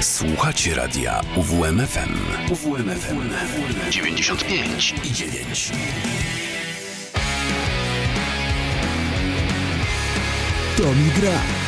Słuchacie radia UWMFM. UWMFM 95 i 9. To mi gra.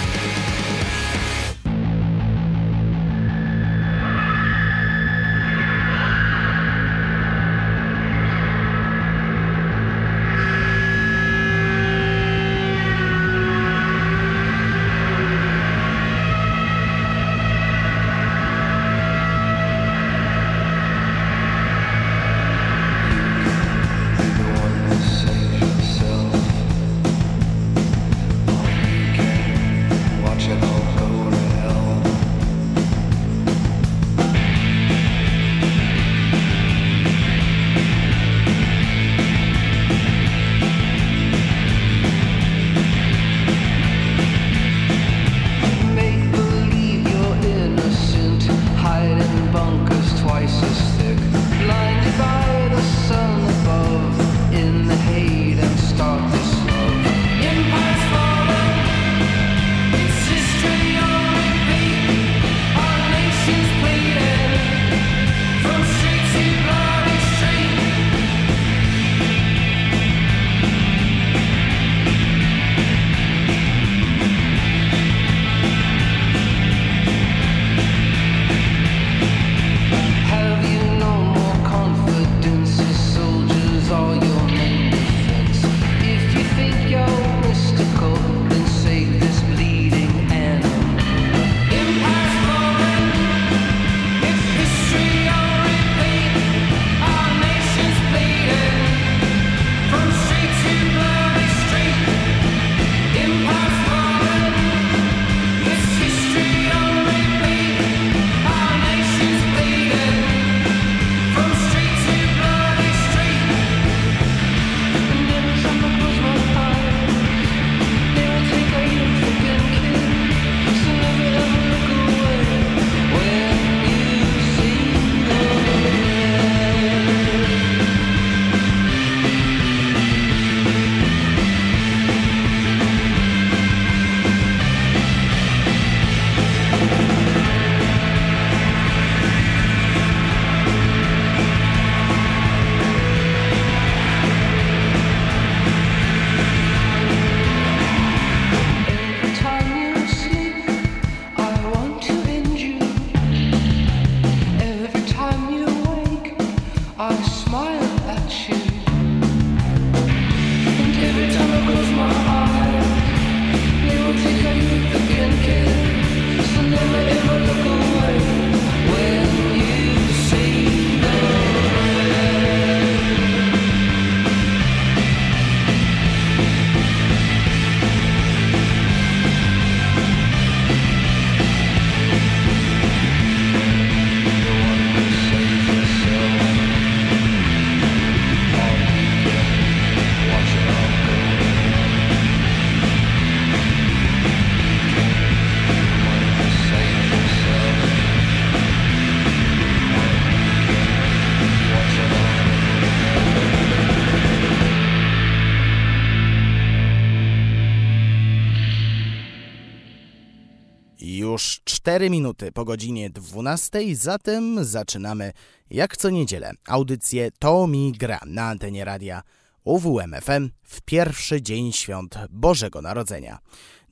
4 minuty po godzinie 12, zatem zaczynamy jak co niedzielę audycję To mi gra na antenie radia UWMFM w pierwszy dzień świąt Bożego Narodzenia.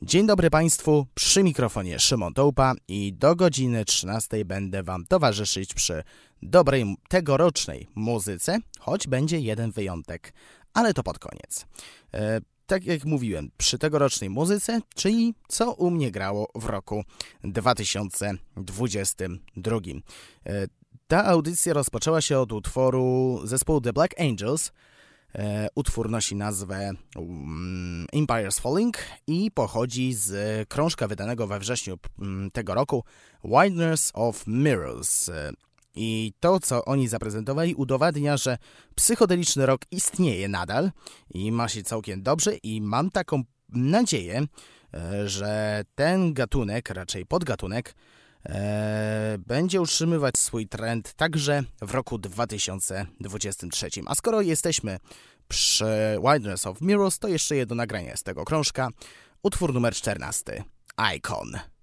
Dzień dobry Państwu, przy mikrofonie Szymon Tołpa i do godziny 13 będę Wam towarzyszyć przy dobrej tegorocznej muzyce, choć będzie jeden wyjątek, ale to pod koniec. E, tak jak mówiłem, przy tegorocznej muzyce, czyli co u mnie grało w roku 2022. E, ta audycja rozpoczęła się od utworu zespołu The Black Angels. E, utwór nosi nazwę mm, Empire's Falling i pochodzi z krążka wydanego we wrześniu mm, tego roku Wilderness of Mirrors. I to, co oni zaprezentowali, udowadnia, że psychodeliczny rok istnieje nadal i ma się całkiem dobrze i mam taką nadzieję, e, że ten gatunek, raczej podgatunek, e, będzie utrzymywać swój trend także w roku 2023. A skoro jesteśmy przy Wilderness of Mirrors, to jeszcze jedno nagranie z tego krążka. Utwór numer 14. Icon.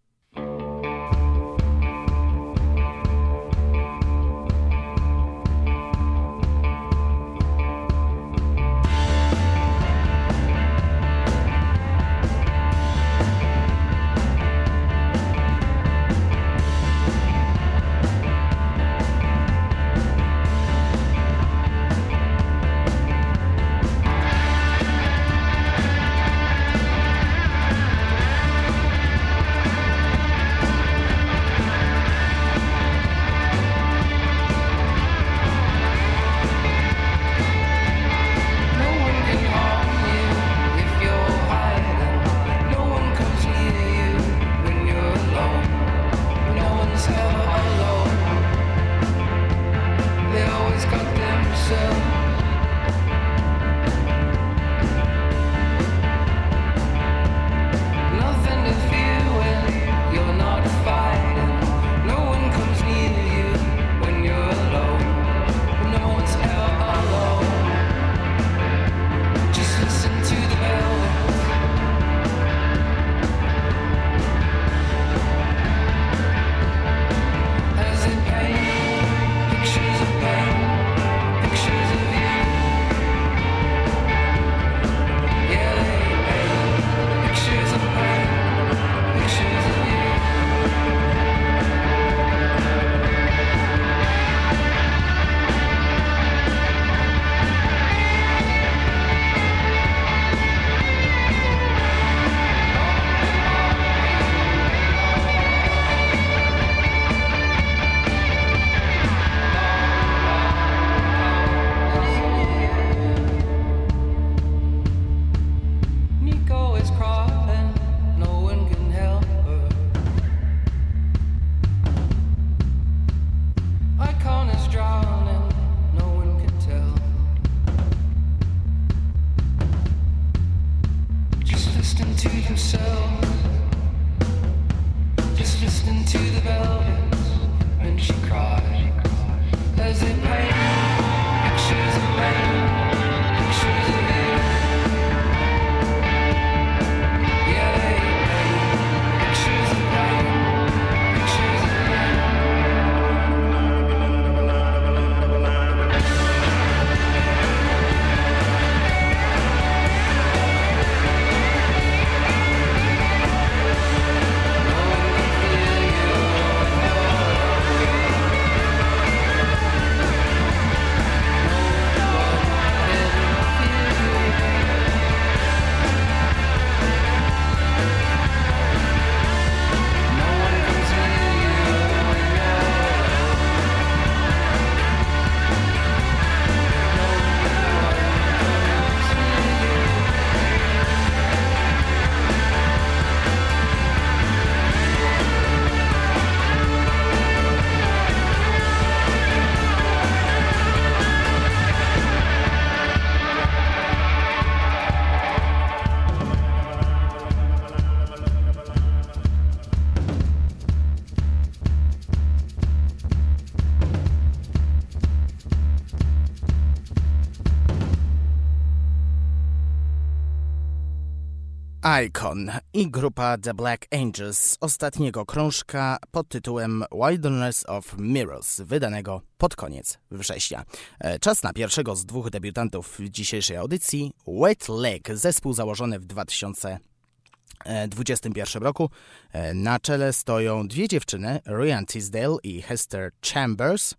Icon i grupa The Black Angels z ostatniego krążka pod tytułem Wilderness of Mirrors, wydanego pod koniec września. E, czas na pierwszego z dwóch debiutantów dzisiejszej audycji, Wet Leg, zespół założony w 2021 roku. E, na czele stoją dwie dziewczyny, Ryan Tisdale i Hester Chambers.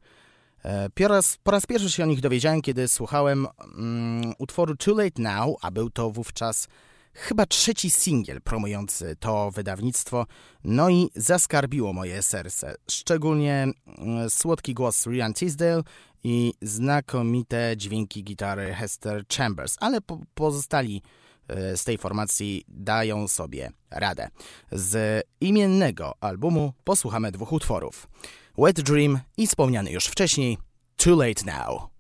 E, po raz, po raz pierwszy się o nich dowiedziałem, kiedy słuchałem um, utworu Too Late Now, a był to wówczas chyba trzeci singiel promujący to wydawnictwo, no i zaskarbiło moje serce. Szczególnie mm, słodki głos Ryan Tisdale i znakomite dźwięki gitary Hester Chambers, ale po pozostali e, z tej formacji dają sobie radę. Z imiennego albumu posłuchamy dwóch utworów. Wet Dream i wspomniany już wcześniej Too Late Now.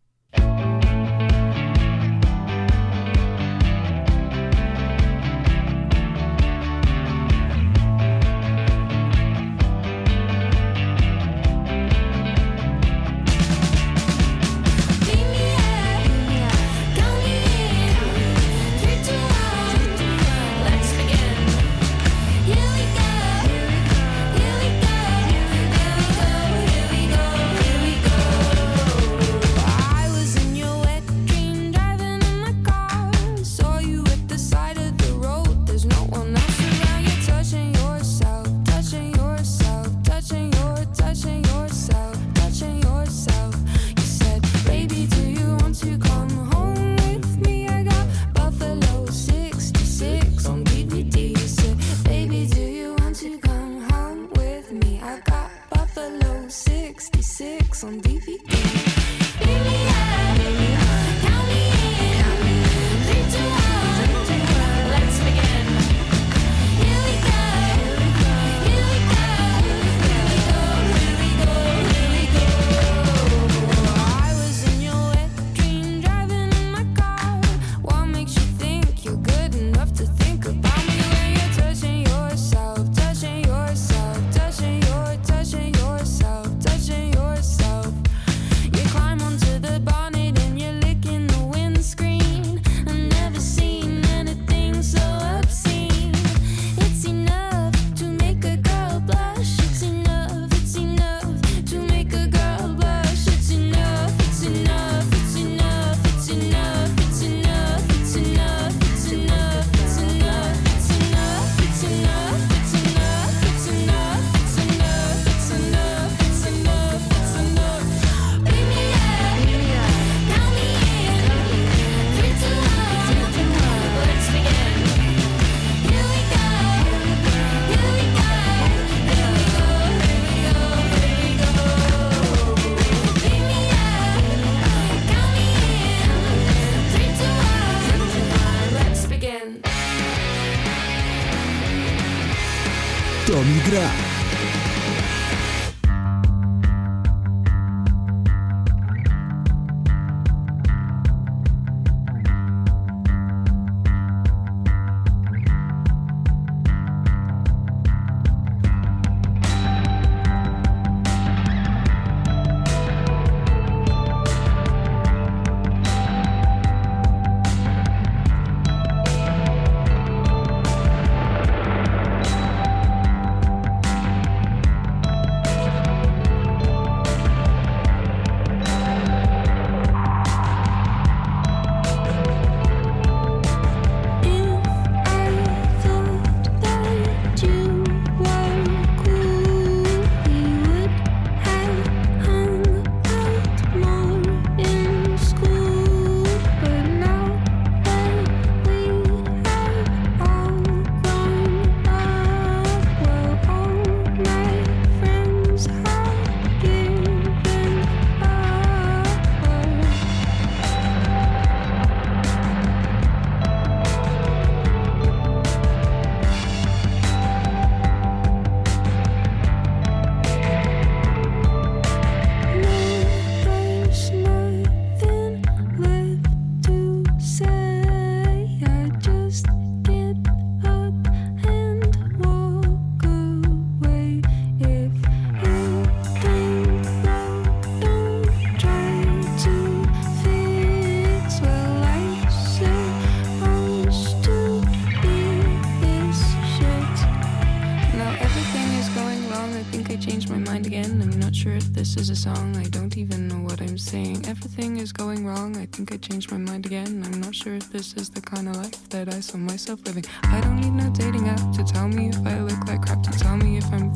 Think I changed my mind again. I'm not sure if this is the kind of life that I saw myself living. I don't need no dating app to tell me if I look like crap, to tell me if I'm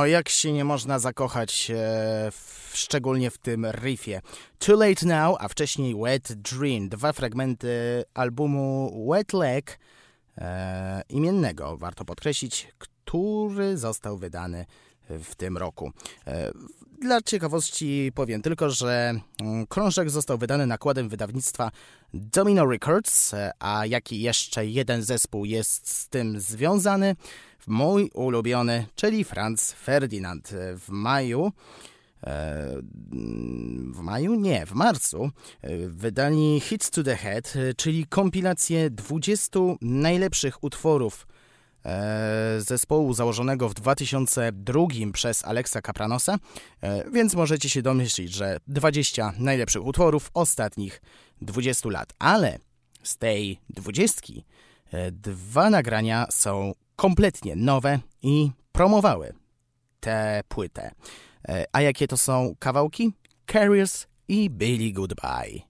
No jak się nie można zakochać, e, w, szczególnie w tym riffie. Too Late Now, a wcześniej Wet Dream. Dwa fragmenty albumu Wet Leg e, imiennego, warto podkreślić, który został wydany w tym roku. E, dla ciekawości powiem tylko, że mm, krążek został wydany nakładem wydawnictwa Domino Records, e, a jaki jeszcze jeden zespół jest z tym związany? Mój ulubiony, czyli Franz Ferdinand. W maju e, w maju? Nie, w marcu wydali Hits to the Head, czyli kompilację 20 najlepszych utworów E, zespołu założonego w 2002 przez Alexa Capranosa, e, więc możecie się domyślić, że 20 najlepszych utworów ostatnich 20 lat. Ale z tej 20 e, dwa nagrania są kompletnie nowe i promowały tę płytę. A jakie to są kawałki? Carriers i Billy Goodbye.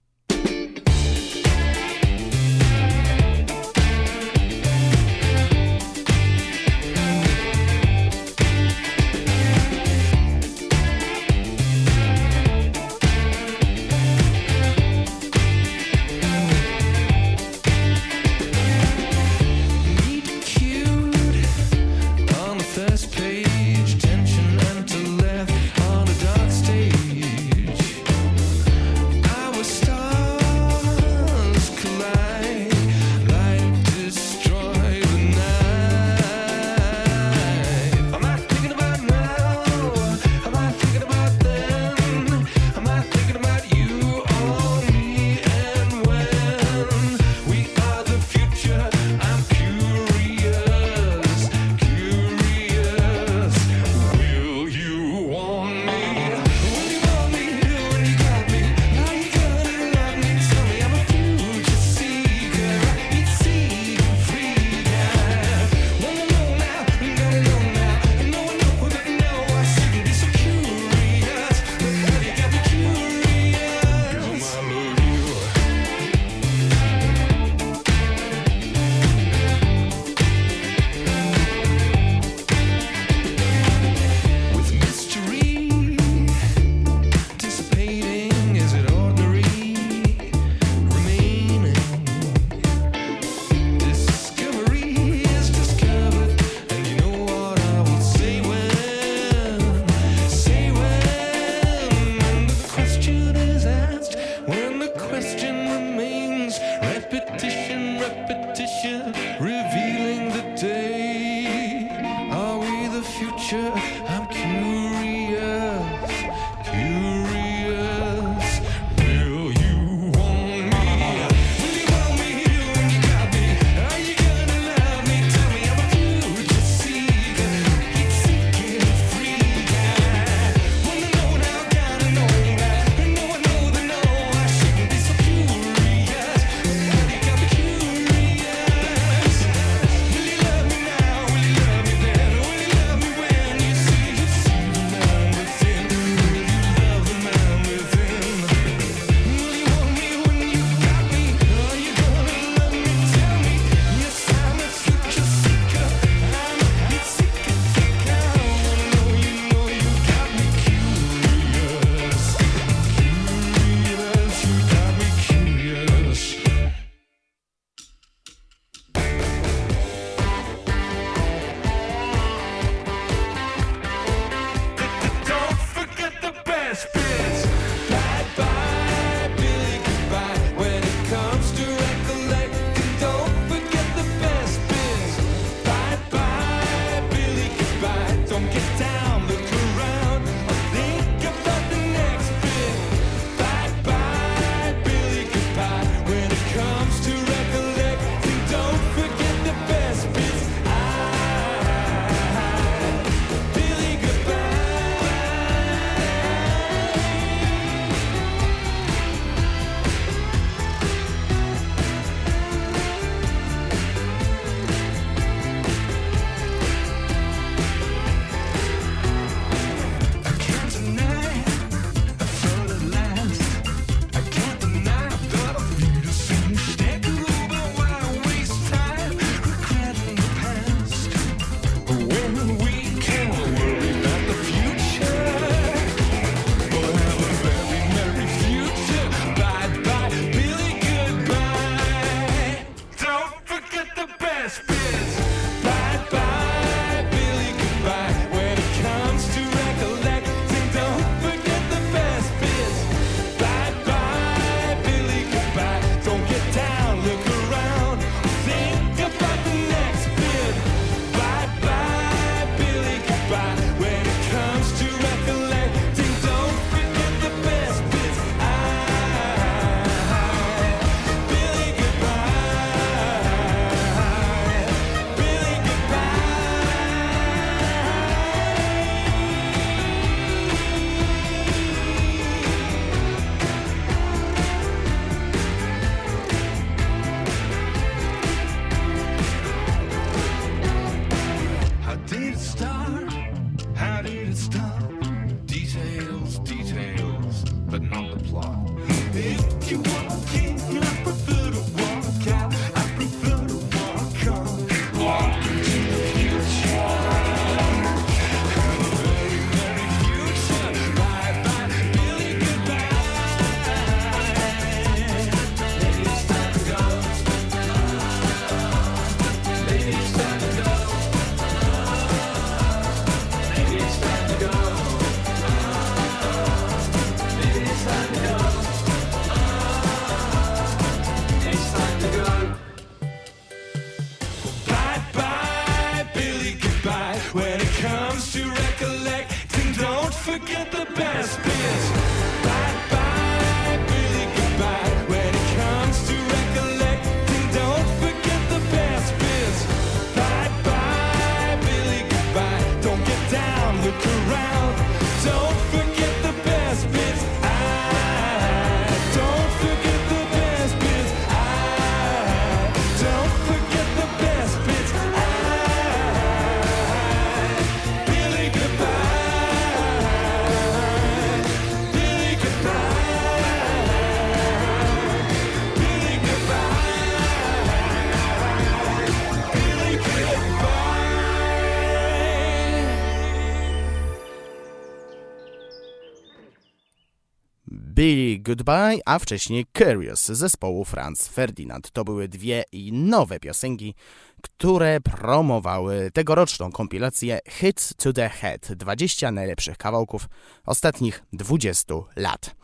Goodbye, a wcześniej Curious zespołu Franz Ferdinand. To były dwie nowe piosenki, które promowały tegoroczną kompilację Hits to the Head 20 najlepszych kawałków ostatnich 20 lat.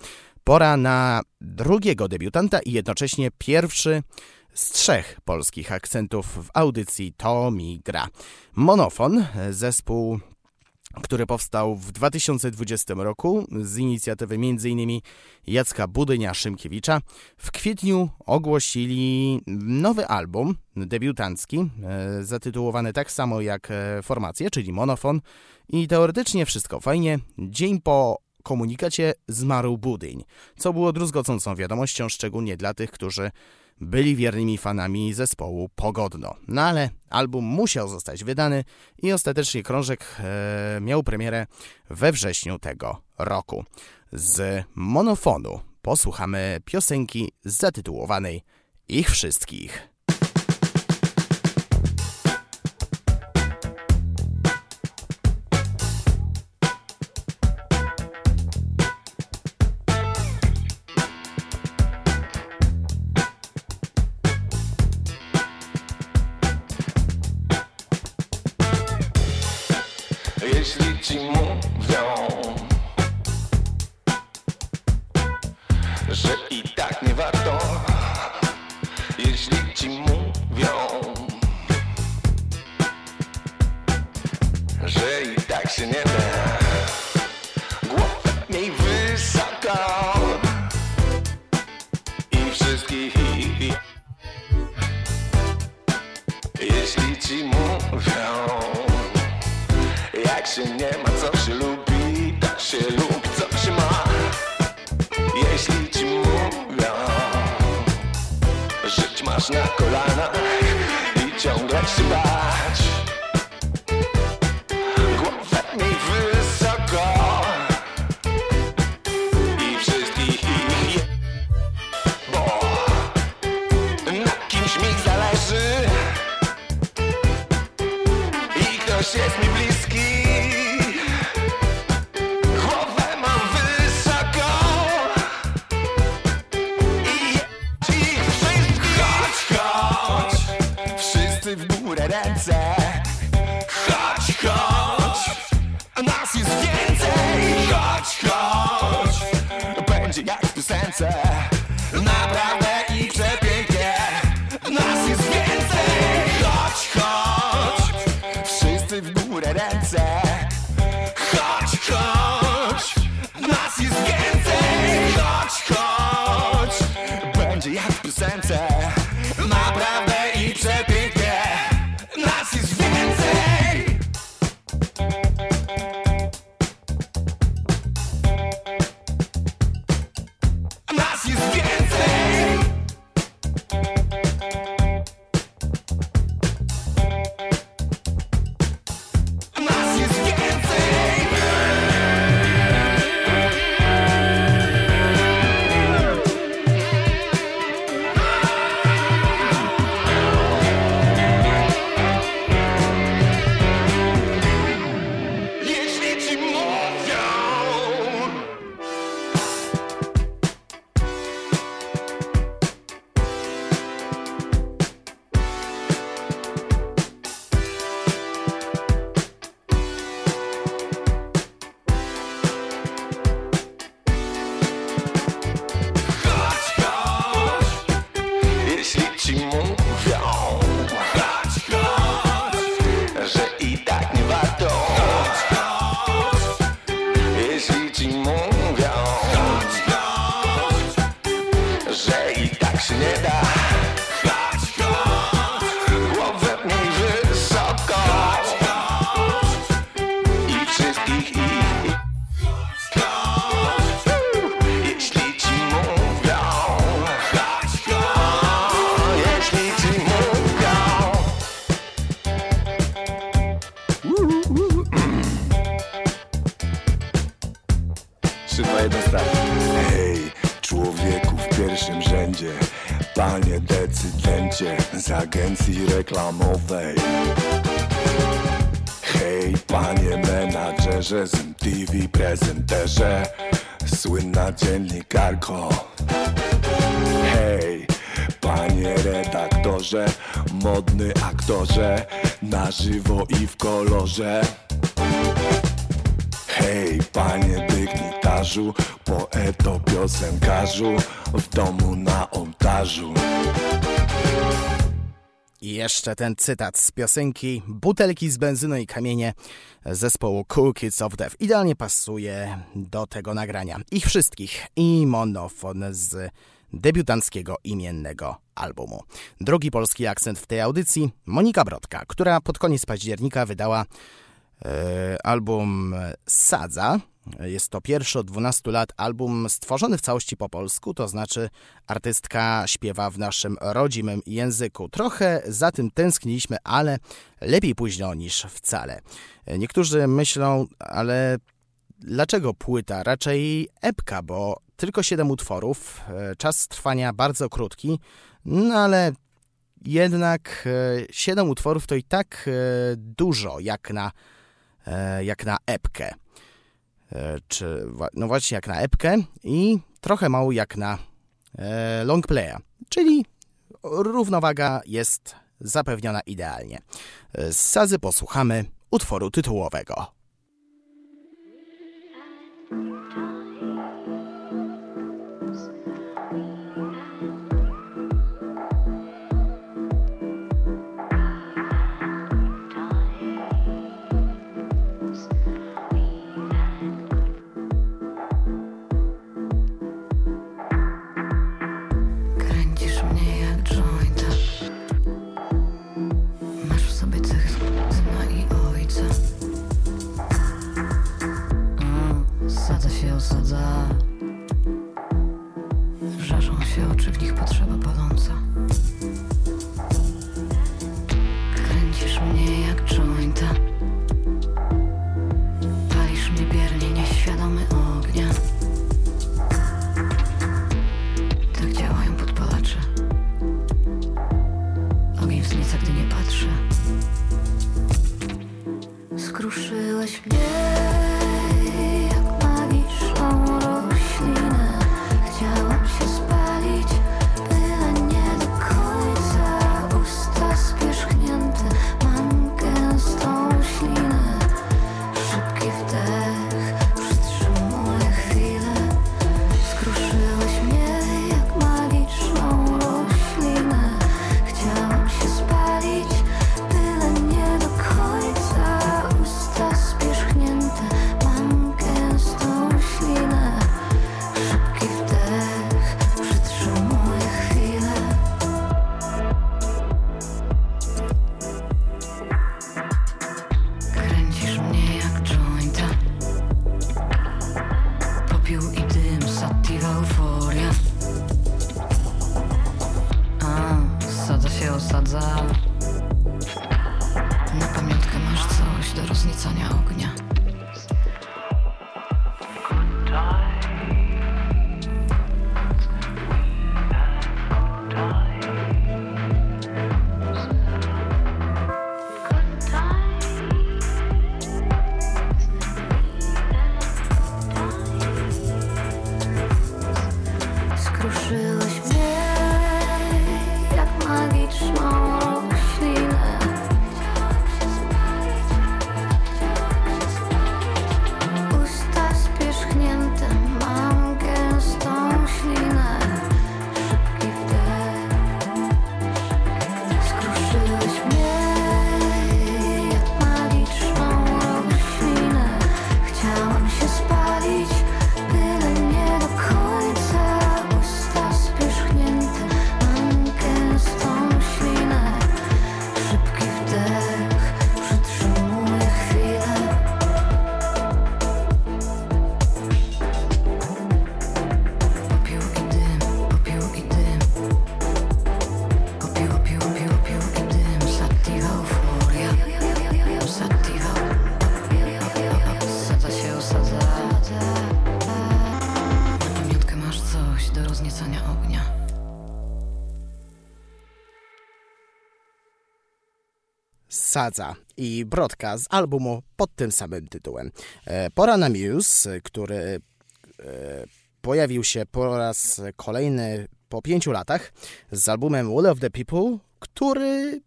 Pora na drugiego debiutanta i jednocześnie pierwszy z trzech polskich akcentów w audycji To mi gra. Monofon, zespół który powstał w 2020 roku z inicjatywy m.in. Jacka Budynia-Szymkiewicza, w kwietniu ogłosili nowy album debiutancki, e, zatytułowany tak samo jak e, formacje, czyli Monofon i teoretycznie wszystko fajnie. Dzień po komunikacie zmarł Budyń, co było druzgocącą wiadomością, szczególnie dla tych, którzy byli wiernymi fanami zespołu Pogodno. No ale album musiał zostać wydany i ostatecznie krążek e, miał premierę we wrześniu tego roku. Z monofonu posłuchamy piosenki zatytułowanej Ich Wszystkich. Chodź, chodź Hej, panie dygnitarzu, poeto, piosenkarzu, w domu na ołtarzu. I jeszcze ten cytat z piosenki Butelki z benzyną i kamienie zespołu Cool Kids of Death. Idealnie pasuje do tego nagrania. Ich wszystkich i monofon z debiutanckiego imiennego albumu. Drugi polski akcent w tej audycji Monika Brodka, która pod koniec października wydała album Sadza, jest to pierwszy od 12 lat album stworzony w całości po polsku, to znaczy artystka śpiewa w naszym rodzimym języku. Trochę za tym tęskniliśmy, ale lepiej późno niż wcale. Niektórzy myślą, ale dlaczego płyta? Raczej epka, bo tylko 7 utworów, czas trwania bardzo krótki, no ale jednak 7 utworów to i tak dużo jak na, jak na epkę. E, czy no właśnie jak na epkę i trochę mało jak na e, long playa, czyli równowaga jest zapewniona idealnie. E, z Sazy posłuchamy utworu tytułowego. I Brodka z albumu pod tym samym tytułem. E, pora na Muse, który e, pojawił się po raz kolejny po pięciu latach z albumem Will of the People, który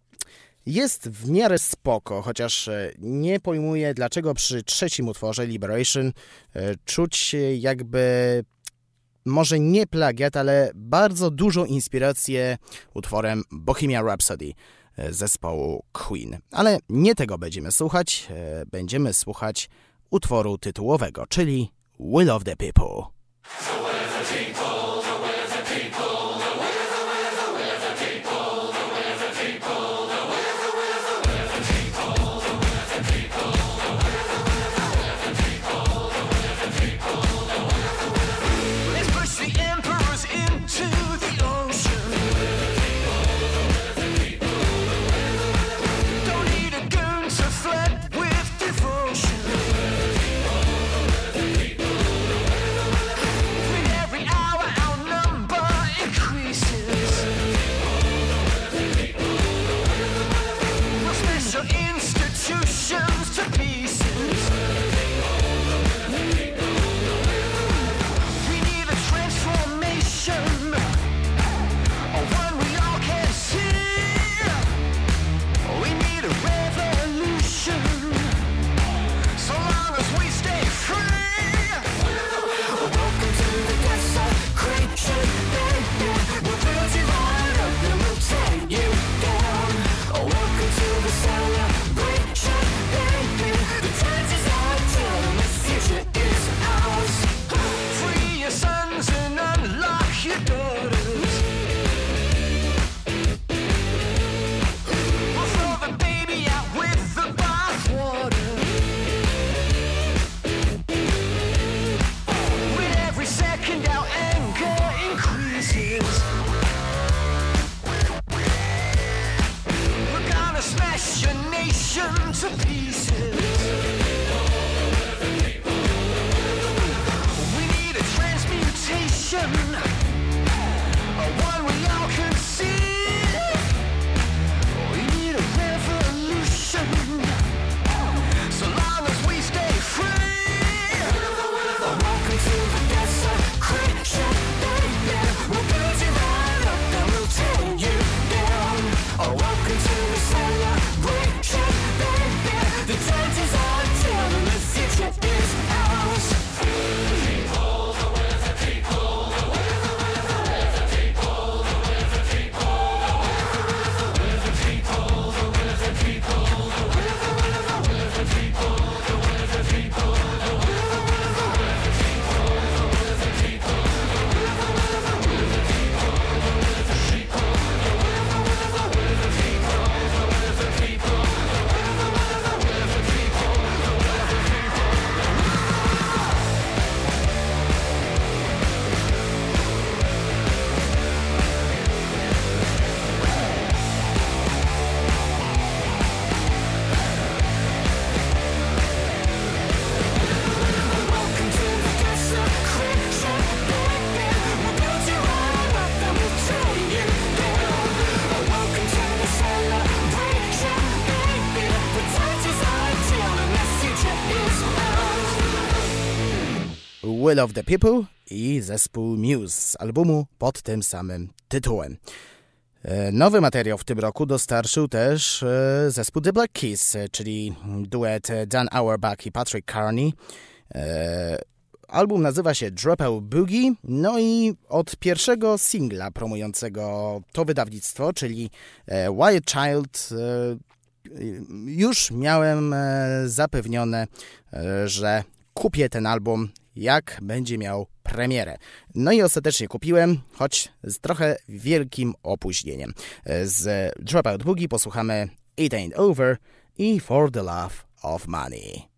jest w miarę spoko, chociaż e, nie pojmuję, dlaczego przy trzecim utworze Liberation czuć jakby może nie plagiat, ale bardzo dużą inspirację utworem Bohemian Rhapsody zespołu Queen. Ale nie tego będziemy słuchać, e, będziemy słuchać utworu tytułowego, czyli Will of the People. Will of the People i zespół Muse z albumu pod tym samym tytułem. E, nowy materiał w tym roku dostarczył też e, zespół The Black Keys, czyli duet Dan Auerbach i Patrick Carney. E, album nazywa się Dropout Boogie, no i od pierwszego singla promującego to wydawnictwo, czyli Wild Child, już miałem zapewnione, że kupię ten album jak będzie miał premierę. No i ostatecznie kupiłem, choć z trochę wielkim opóźnieniem. Z Dropout Boogie posłuchamy It Ain't Over i For the Love of Money.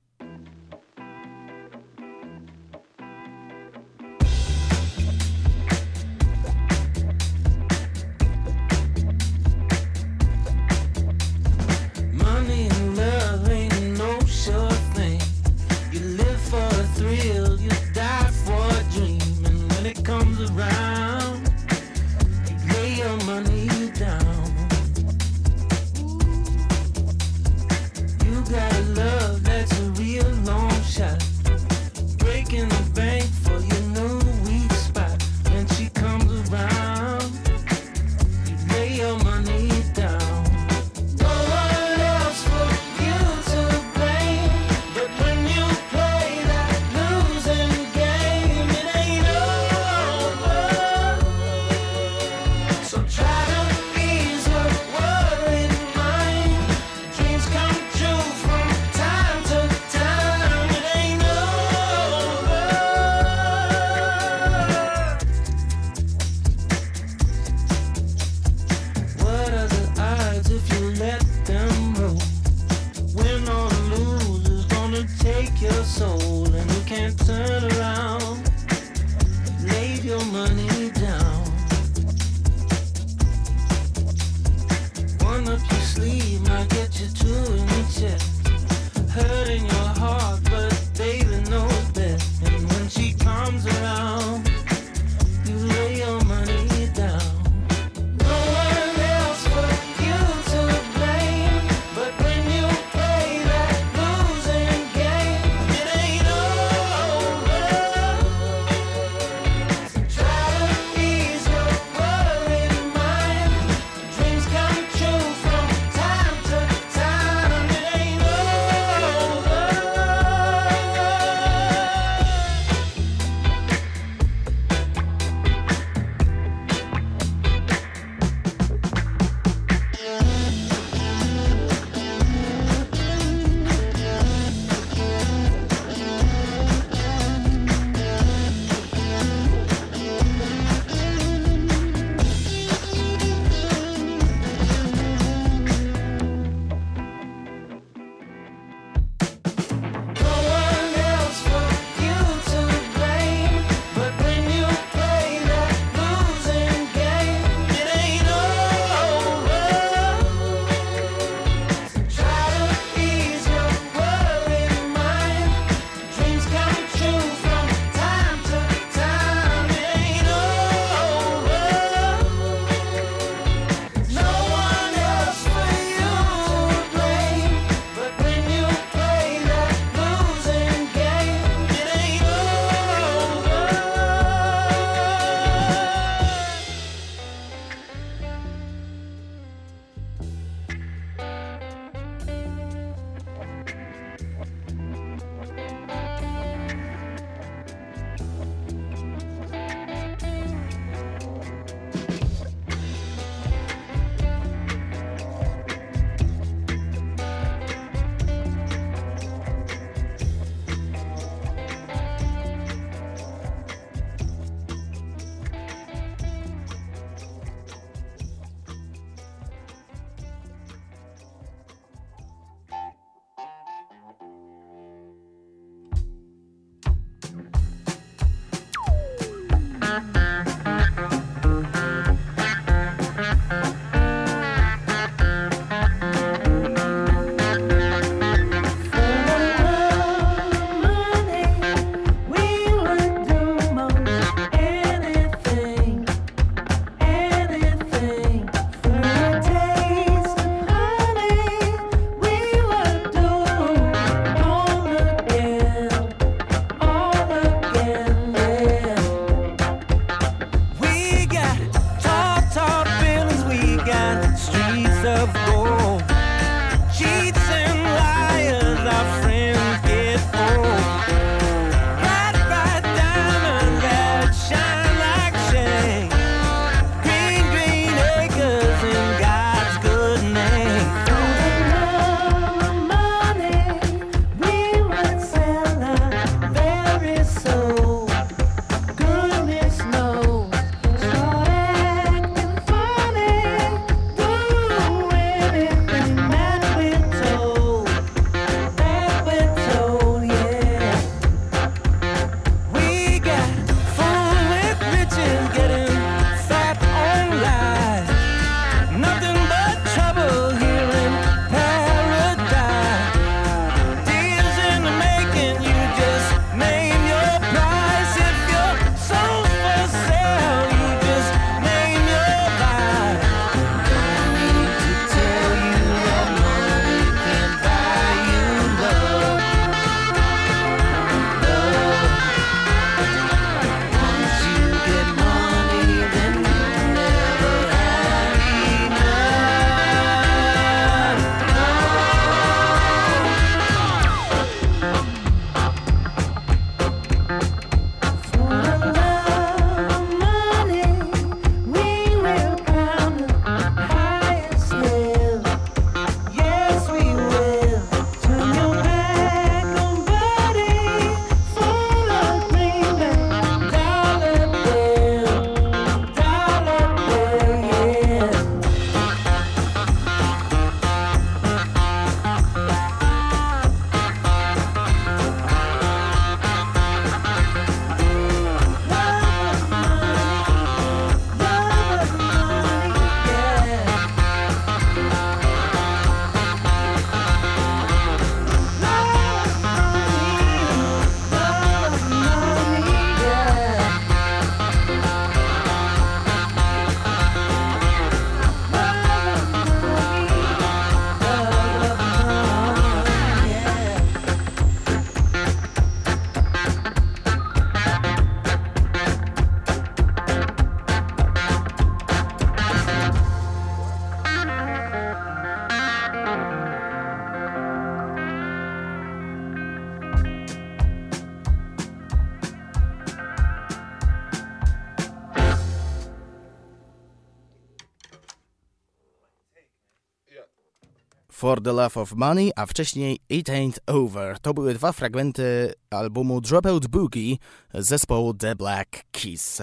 For the Love of Money, a wcześniej It Ain't Over. To były dwa fragmenty albumu Dropout Boogie zespołu The Black Keys.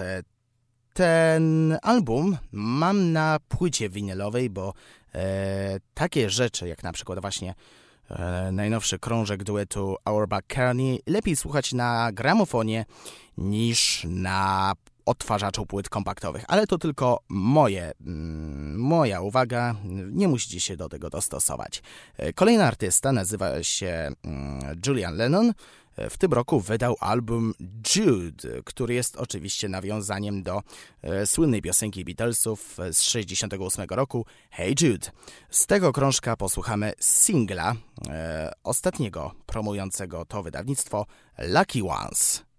Ten album mam na płycie winylowej, bo e, takie rzeczy jak na przykład właśnie e, najnowszy krążek duetu Our Back Kearney lepiej słuchać na gramofonie niż na odtwarzaczu płyt kompaktowych, ale to tylko moje, mm, moja uwaga, nie musicie się do tego dostosować. E, kolejny artysta nazywa się mm, Julian Lennon. E, w tym roku wydał album Jude, który jest oczywiście nawiązaniem do e, słynnej piosenki Beatlesów z 1968 roku Hey Jude. Z tego krążka posłuchamy singla ostatniego promującego to wydawnictwo Lucky Ones.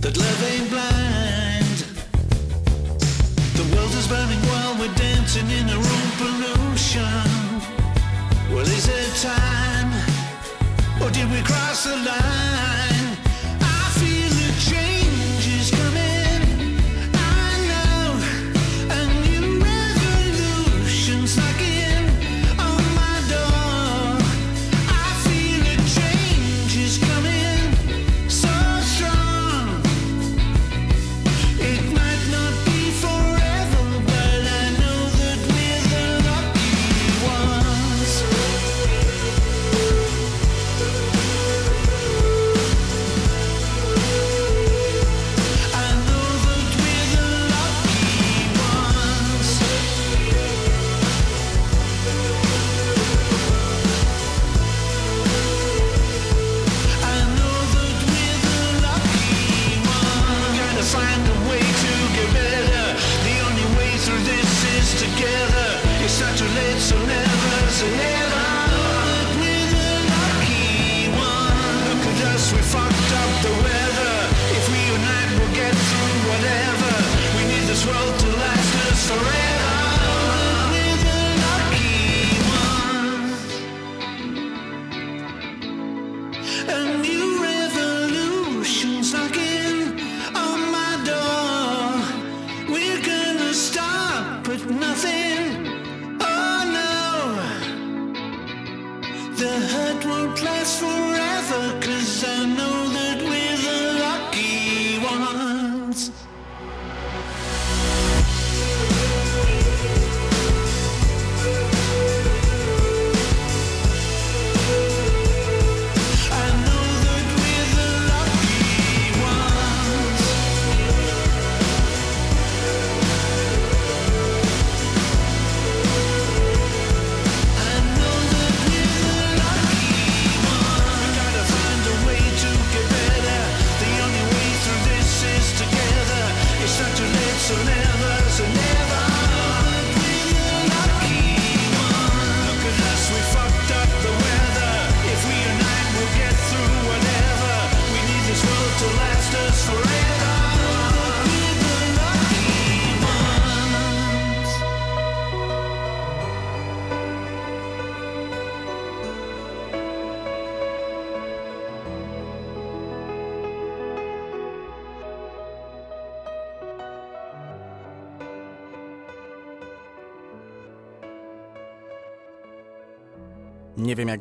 that love ain't blind. The world is burning while we're dancing in our own pollution. Well, is it time, or did we cross the line?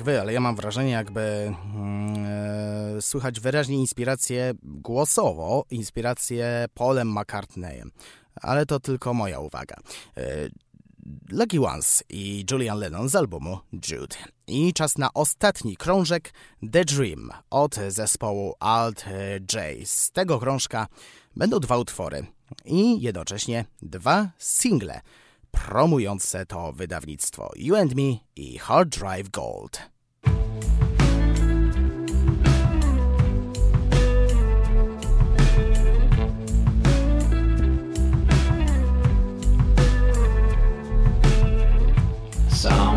Wy, ale ja mam wrażenie, jakby e, słychać wyraźnie inspirację głosowo, inspirację Polem McCartneyem. Ale to tylko moja uwaga. E, Lucky Ones i Julian Lennon z albumu Jude. I czas na ostatni krążek The Dream od zespołu Alt J. Z tego krążka będą dwa utwory i jednocześnie dwa single promujące to wydawnictwo You and Me i Hard Drive Gold. song.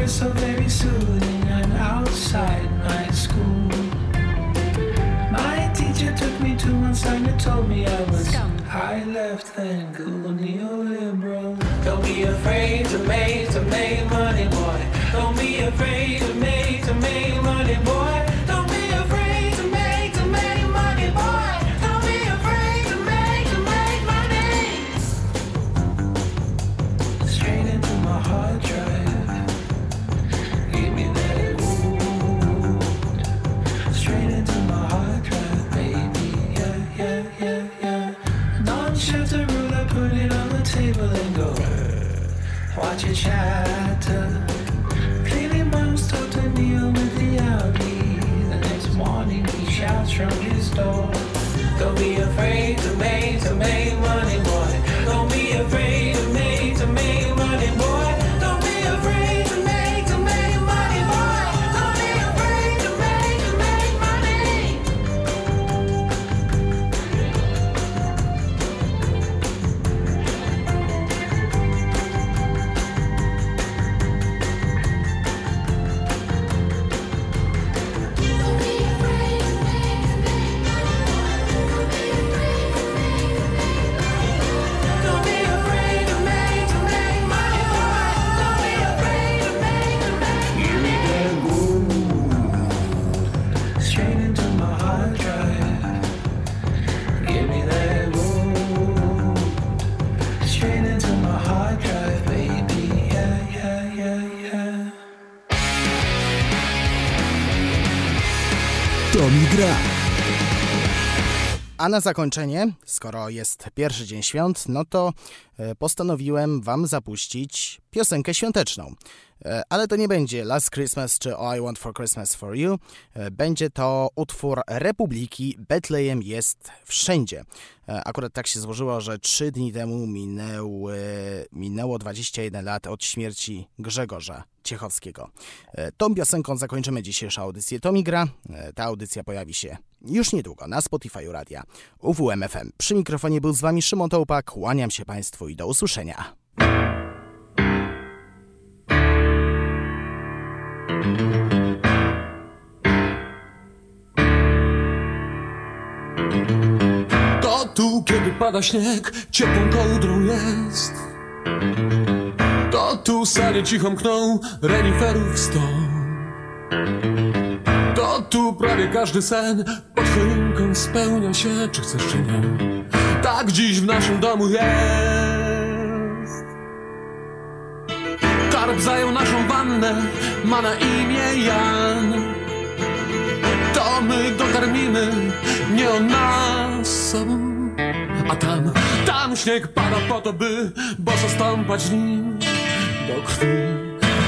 is so very soothing and outside my Don't be afraid to make, to make. A na zakończenie, skoro jest pierwszy dzień świąt, no to e, postanowiłem Wam zapuścić piosenkę świąteczną. E, ale to nie będzie Last Christmas czy All I Want for Christmas for You. E, będzie to utwór Republiki Betlejem jest wszędzie. Akurat tak się złożyło, że trzy dni temu minęły, minęło 21 lat od śmierci Grzegorza Ciechowskiego. Tą piosenką zakończymy dzisiejszą audycję Tomigra. Ta audycja pojawi się już niedługo na Spotify Radia UWMFM. Przy mikrofonie był z Wami Szymon Tołpak. Kłaniam się Państwu i do usłyszenia. To tu kiedy pada śnieg, ciepłą kołdrą jest To tu sanie cicho mkną reniferów To tu prawie każdy sen. Pod choinką spełnia się, czy chcesz czy nie. Tak dziś w naszym domu jest. Karp zajął naszą wannę, ma na imię Jan. To my go karmimy, nie on nas a tam, tam śnieg pada po to, by boso stąpać nim do krwi.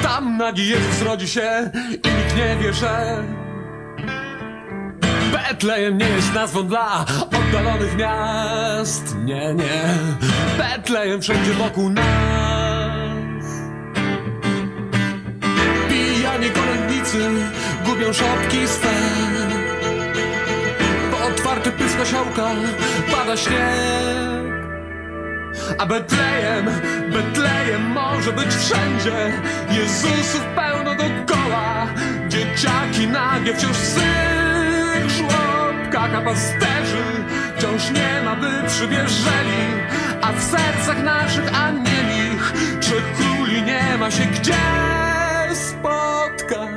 Tam nagi Jezus rodzi się i nikt nie wie, że Betlejem nie jest nazwą dla oddalonych miast. Nie, nie, Betlejem wszędzie wokół nas. Pijani kolędnicy gubią szopki swe. Otwarty pysk osiołka pada śnieg. A Betlejem, Betlejem może być wszędzie. Jezusów pełno dokoła. Dzieciaki nagie wciąż swych A pasterzy wciąż nie ma by przybierzeli A w sercach naszych aniemich Trzech króli nie ma się gdzie spotkać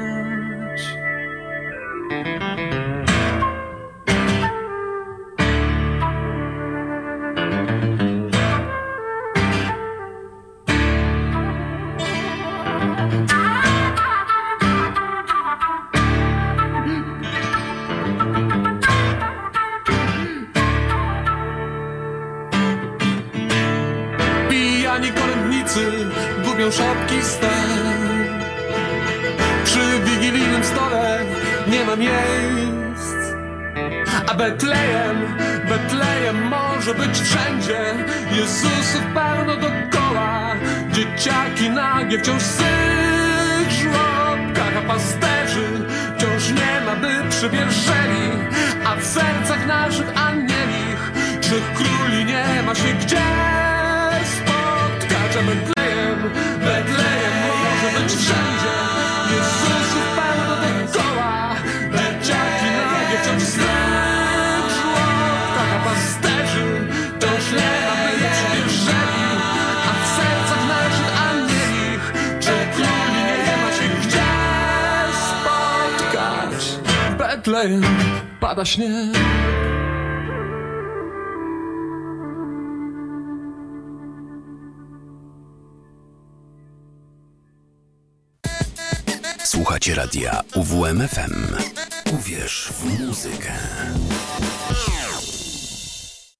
Betlejem pada śnieg Słuchacie radia UWMFM. Uwierz w muzykę.